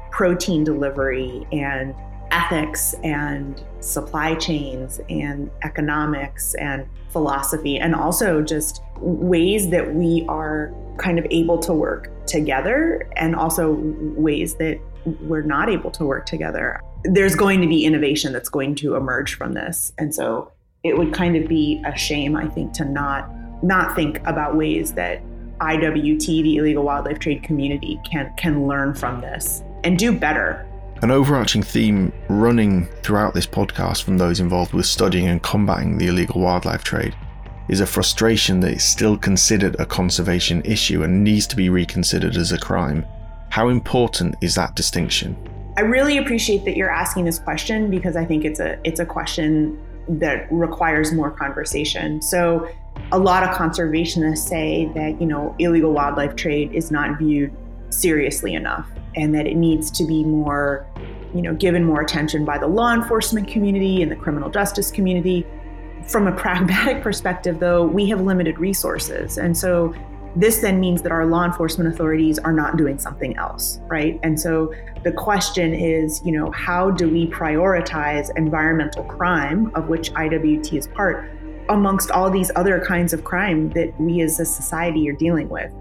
S10: protein delivery and ethics and supply chains and economics and philosophy, and also just ways that we are kind of able to work together, and also ways that we're not able to work together. There's going to be innovation that's going to emerge from this. And so it would kind of be a shame, I think, to not not think about ways that IWT, the illegal wildlife trade community, can can learn from this and do better
S4: an overarching theme running throughout this podcast from those involved with studying and combating the illegal wildlife trade is a frustration that it's still considered a conservation issue and needs to be reconsidered as a crime. How important is that distinction?
S10: I really appreciate that you're asking this question because I think it's a it's a question that requires more conversation. So a lot of conservationists say that, you know, illegal wildlife trade is not viewed seriously enough and that it needs to be more, you know, given more attention by the law enforcement community and the criminal justice community. From a pragmatic perspective, though, we have limited resources. And so this then means that our law enforcement authorities are not doing something else, right? And so the question is, you know, how do we prioritize environmental crime, of which IWT is part, amongst all these other kinds of crime that we as a society are dealing with?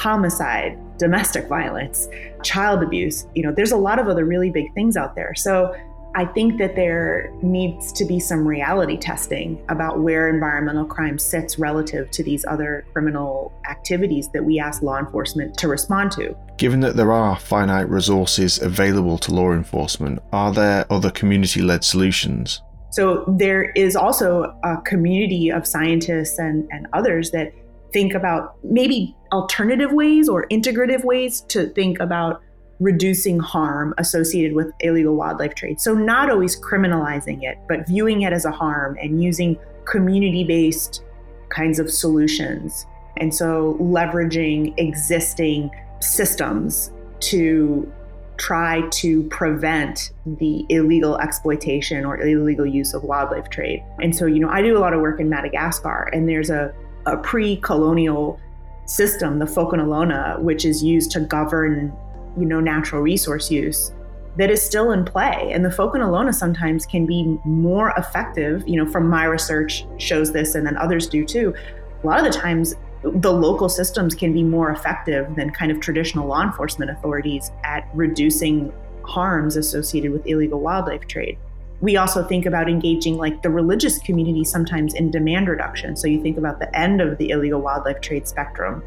S10: Homicide, domestic violence, child abuse. You know, there's a lot of other really big things out there. So I think that there needs to be some reality testing about where environmental crime sits relative to these other criminal activities that we ask law enforcement to respond to.
S4: Given that there are finite resources available to law enforcement, are there other community led solutions?
S10: So there is also a community of scientists and, and others that think about maybe alternative ways or integrative ways to think about reducing harm associated with illegal wildlife trade. So, not always criminalizing it, but viewing it as a harm and using community based kinds of solutions. And so, leveraging existing systems to try to prevent the illegal exploitation or illegal use of wildlife trade. And so, you know, I do a lot of work in Madagascar, and there's a a pre-colonial system, the Fokonolona, which is used to govern, you know, natural resource use, that is still in play. And the Fokonolona sometimes can be more effective. You know, from my research shows this, and then others do too. A lot of the times, the local systems can be more effective than kind of traditional law enforcement authorities at reducing harms associated with illegal wildlife trade we also think about engaging like the religious community sometimes in demand reduction. So you think about the end of the illegal wildlife trade spectrum,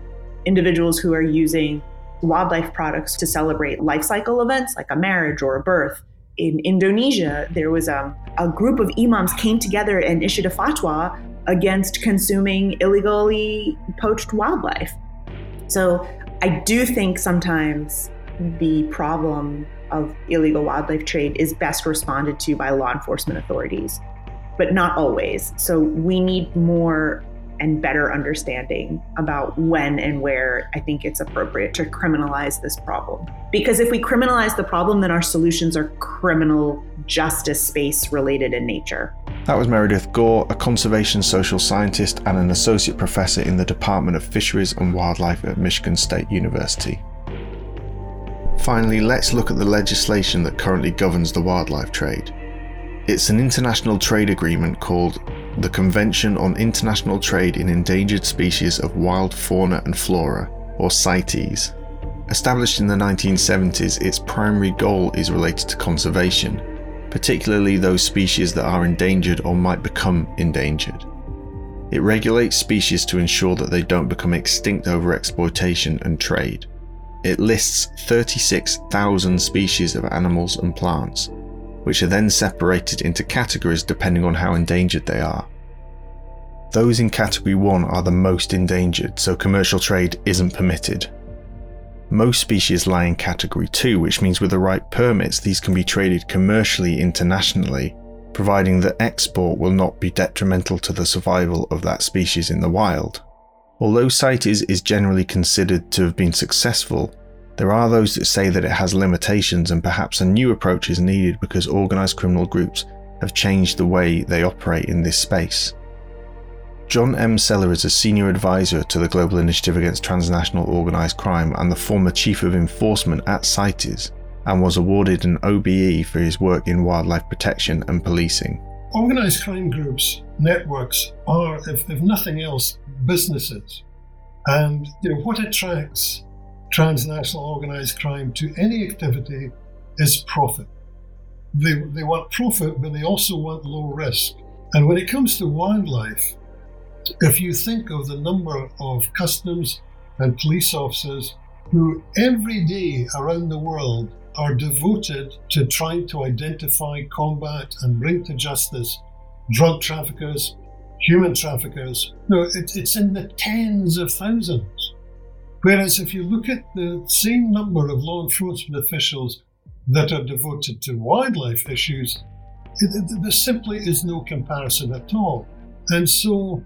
S10: individuals who are using wildlife products to celebrate life cycle events like a marriage or a birth. In Indonesia, there was a, a group of imams came together and issued a fatwa against consuming illegally poached wildlife. So I do think sometimes the problem of illegal wildlife trade is best responded to by law enforcement authorities, but not always. So we need more and better understanding about when and where I think it's appropriate to criminalize this problem. Because if we criminalize the problem, then our solutions are criminal justice space related in nature.
S4: That was Meredith Gore, a conservation social scientist and an associate professor in the Department of Fisheries and Wildlife at Michigan State University. Finally, let's look at the legislation that currently governs the wildlife trade. It's an international trade agreement called the Convention on International Trade in Endangered Species of Wild Fauna and Flora, or CITES. Established in the 1970s, its primary goal is related to conservation, particularly those species that are endangered or might become endangered. It regulates species to ensure that they don't become extinct over exploitation and trade. It lists 36,000 species of animals and plants, which are then separated into categories depending on how endangered they are. Those in Category 1 are the most endangered, so commercial trade isn't permitted. Most species lie in Category 2, which means with the right permits, these can be traded commercially internationally, providing that export will not be detrimental to the survival of that species in the wild. Although CITES is generally considered to have been successful, There are those that say that it has limitations and perhaps a new approach is needed because organised criminal groups have changed the way they operate in this space. John M. Sellar is a senior advisor to the Global Initiative Against Transnational Organised Crime and the former chief of enforcement at CITES, and was awarded an OBE for his work in wildlife protection and policing.
S11: Organised crime groups, networks, are, if, if nothing else, businesses. And you know what attracts transnational organised crime to any activity is profit. They, they want profit, but they also want low risk. And when it comes to wildlife, if you think of the number of customs and police officers who every day around the world are devoted to trying to identify, combat, and bring to justice drug traffickers, human traffickers, no, it, it's in the tens of thousands. Whereas if you look at the same number of law enforcement officials that are devoted to wildlife issues, there simply is no comparison at all. And so,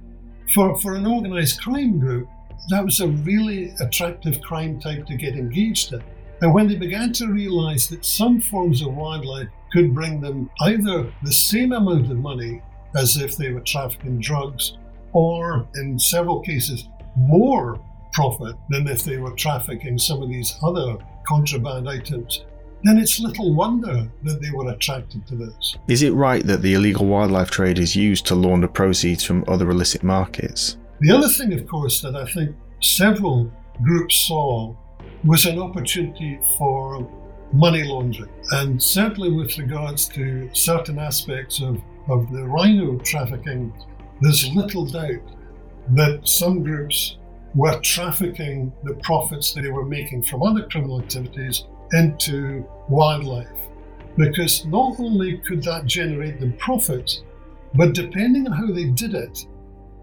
S11: for, for an organized crime group, that was a really attractive crime type to get engaged in. And when they began to realize that some forms of wildlife could bring them either the same amount of money as if they were trafficking drugs, or in several cases, more profit than if they were trafficking some of these other contraband items, then it's little wonder that they were attracted to this.
S4: Is it right that the illegal wildlife trade is used to launder proceeds from other illicit markets?
S11: The other thing, of course, that I think several groups saw was an opportunity for money laundering. And certainly with regards to certain aspects of, of the rhino trafficking, there's little doubt that some groups were trafficking the profits they were making from other criminal activities into wildlife. Because not only could that generate them profits, but depending on how they did it,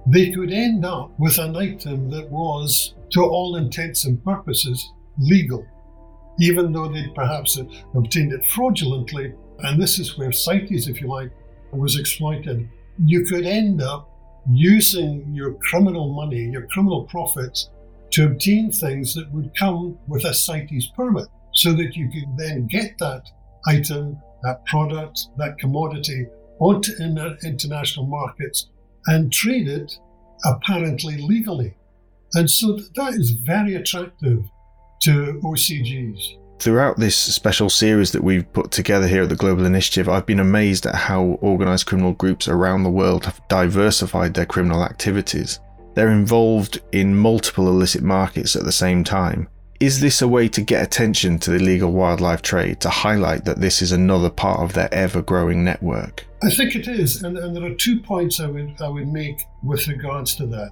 S11: they could end up with an item that was, to all intents and purposes, legal, even though they'd perhaps obtained it fraudulently. And this is where CITES, if you like, was exploited. You could end up using your criminal money, your criminal profits, to obtain things that would come with a CITES permit so that you could then get that item, that product, that commodity onto international markets and trade it apparently legally. And so that is very attractive to OCGs.
S4: Throughout this special series that we've put together here at the Global Initiative, I've been amazed at how organised criminal groups around the world have diversified their criminal activities. They're involved in multiple illicit markets at the same time. Is this a way to get attention to the illegal wildlife trade to highlight that this is another part of their ever growing network?
S11: I think it is, and, and there are two points I would, I would make with regards to that.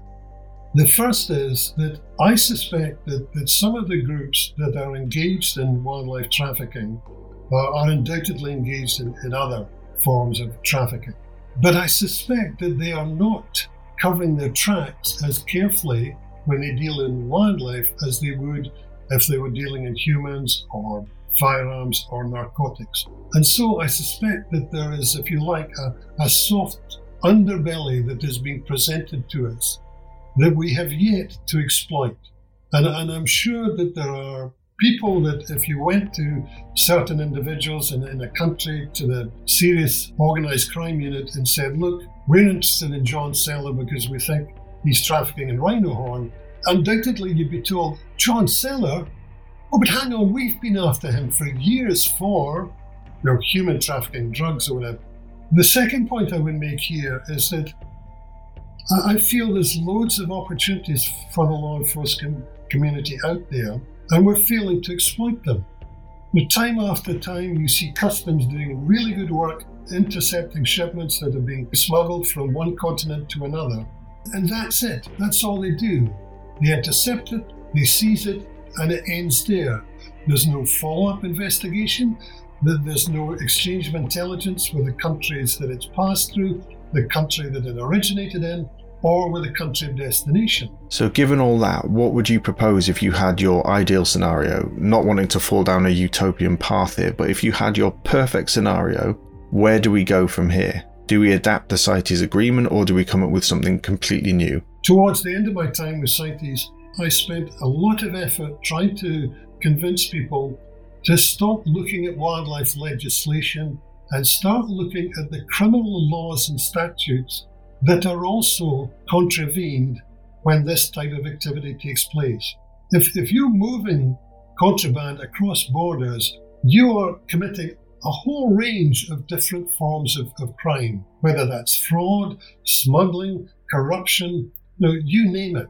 S11: The first is that I suspect that, that some of the groups that are engaged in wildlife trafficking are, are undoubtedly engaged in, in other forms of trafficking. But I suspect that they are not covering their tracks as carefully when they deal in wildlife as they would if they were dealing in humans or firearms or narcotics. And so I suspect that there is, if you like, a, a soft underbelly that is being presented to us that we have yet to exploit. And, and I'm sure that there are people that, if you went to certain individuals in, in a country, to the serious organized crime unit, and said, Look, we're interested in John Sellar because we think he's trafficking in rhino horn, undoubtedly you'd be told, John Sellar? Oh, but hang on, we've been after him for years for you know, human trafficking, drugs, or whatever. The second point I would make here is that I feel there's loads of opportunities for the law enforcement community out there, and we're failing to exploit them. But time after time, you see customs doing really good work intercepting shipments that are being smuggled from one continent to another. And that's it. That's all they do. They intercept it, they seize it, and it ends there. There's no follow up investigation, there's no exchange of intelligence with the countries that it's passed through, the country that it originated in, or with a country of destination.
S4: So, given all that, what would you propose if you had your ideal scenario? Not wanting to fall down a utopian path here, but if you had your perfect scenario, where do we go from here? Do we adapt the CITES agreement or do we come up with something completely new?
S11: Towards the end of my time with CITES, I spent a lot of effort trying to convince people to stop looking at wildlife legislation and start looking at the criminal laws and statutes that are also contravened when this type of activity takes place. If, if you're moving contraband across borders, you are committing a whole range of different forms of, of crime, whether that's fraud, smuggling, corruption, you, know, you name it.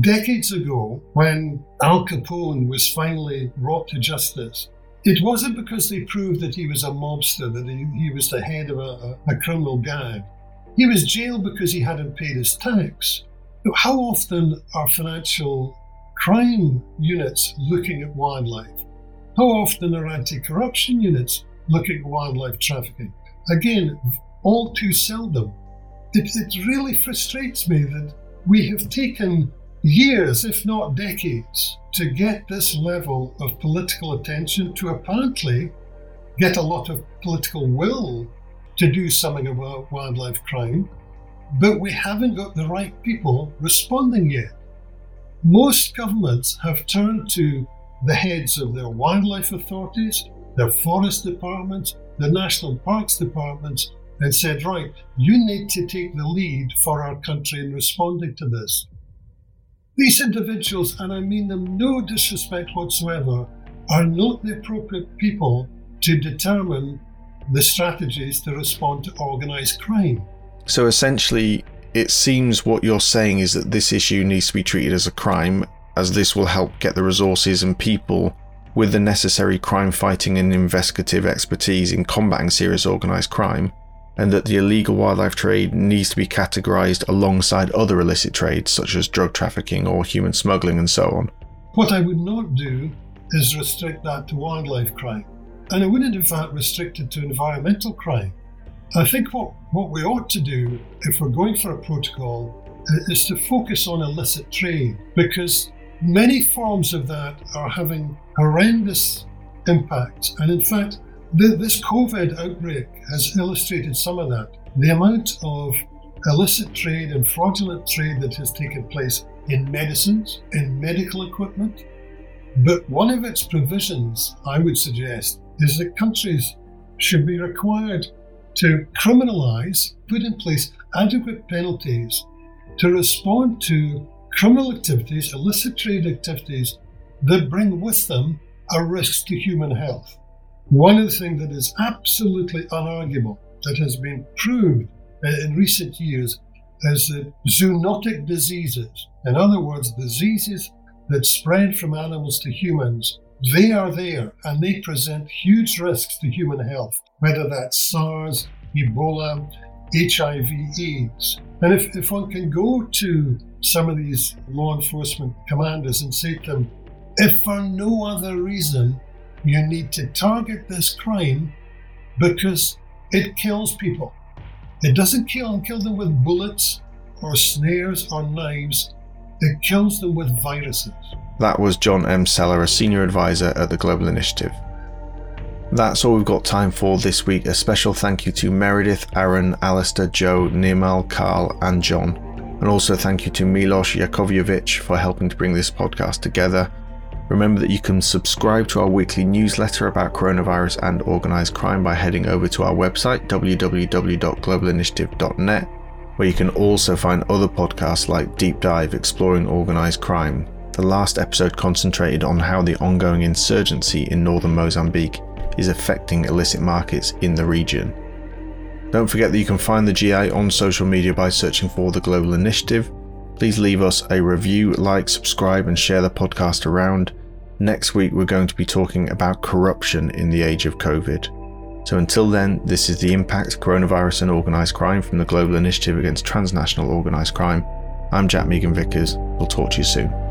S11: Decades ago, when Al Capone was finally brought to justice, it wasn't because they proved that he was a mobster, that he, he was the head of a, a, criminal gang. He was jailed because he hadn't paid his tax. How often are financial crime units looking at wildlife? How often are anti corruption units looking at wildlife trafficking? Again, all too seldom. It, it really frustrates me that we have taken years, if not decades, to get this level of political attention to apparently get a lot of political will to do something about wildlife crime, but we haven't got the right people responding yet. Most governments have turned to the heads of their wildlife authorities, their forest departments, the national parks departments, and said, right, you need to take the lead for our country in responding to this. These individuals, and I mean them no disrespect whatsoever, are not the appropriate people to determine the strategies to respond to organised crime.
S4: So essentially, it seems what you're saying is that this issue needs to be treated as a crime, as this will help get the resources and people with the necessary crime fighting and investigative expertise in combating serious organised crime and that the illegal wildlife trade needs to be categorised alongside other illicit trades such as drug trafficking or human smuggling and so on.
S11: What I would not do is restrict that to wildlife crime. And I wouldn't, in fact, restrict it to environmental crime. I think what, what we ought to do, if we're going for a protocol, is to focus on illicit trade because many forms of that are having horrendous impacts. And in fact, this COVID outbreak has illustrated some of that. The amount of illicit trade and fraudulent trade that has taken place in medicines, in medical equipment. But one of its provisions, I would suggest, is that countries should be required to criminalise, put in place adequate penalties to respond to criminal activities, illicit trade activities that bring with them a risk to human health. One of the things that is absolutely unarguable, that has been proved uh, in recent years, is that zoonotic diseases, in other words, diseases that spread from animals to humans, they are there and they present huge risks to human health, whether that's SARS, Ebola, HIV, AIDS. And if, if one can go to some of these law enforcement commanders and say to them, if for no other reason you need to target this crime because it kills people. It doesn't kill and kill them with bullets or snares or knives. It kills them with viruses.
S4: That was John M. Sellar, a senior advisor at the Global Initiative. That's all we've got time for this week. A special thank you to Meredith, Aron, Alastair, Jo, Nirmal, Carl, and John. And also thank you to Milos Yakovlevich for helping to bring this podcast together. Remember that you can subscribe to our weekly newsletter about coronavirus and organised crime by heading over to our website, www.globalinitiative.net, where you can also find other podcasts like Deep Dive Exploring Organised Crime. The last episode concentrated on how the ongoing insurgency in northern Mozambique is affecting illicit markets in the region. Don't forget that you can find the GI on social media by searching for the Global Initiative. Please leave us a review, like, subscribe, and share the podcast around. Next week, we're going to be talking about corruption in the age of COVID. So until then, this is the impact coronavirus and organised crime from the Global Initiative Against Transnational Organised Crime. I'm Jack Megan Vickers. We'll talk to you soon.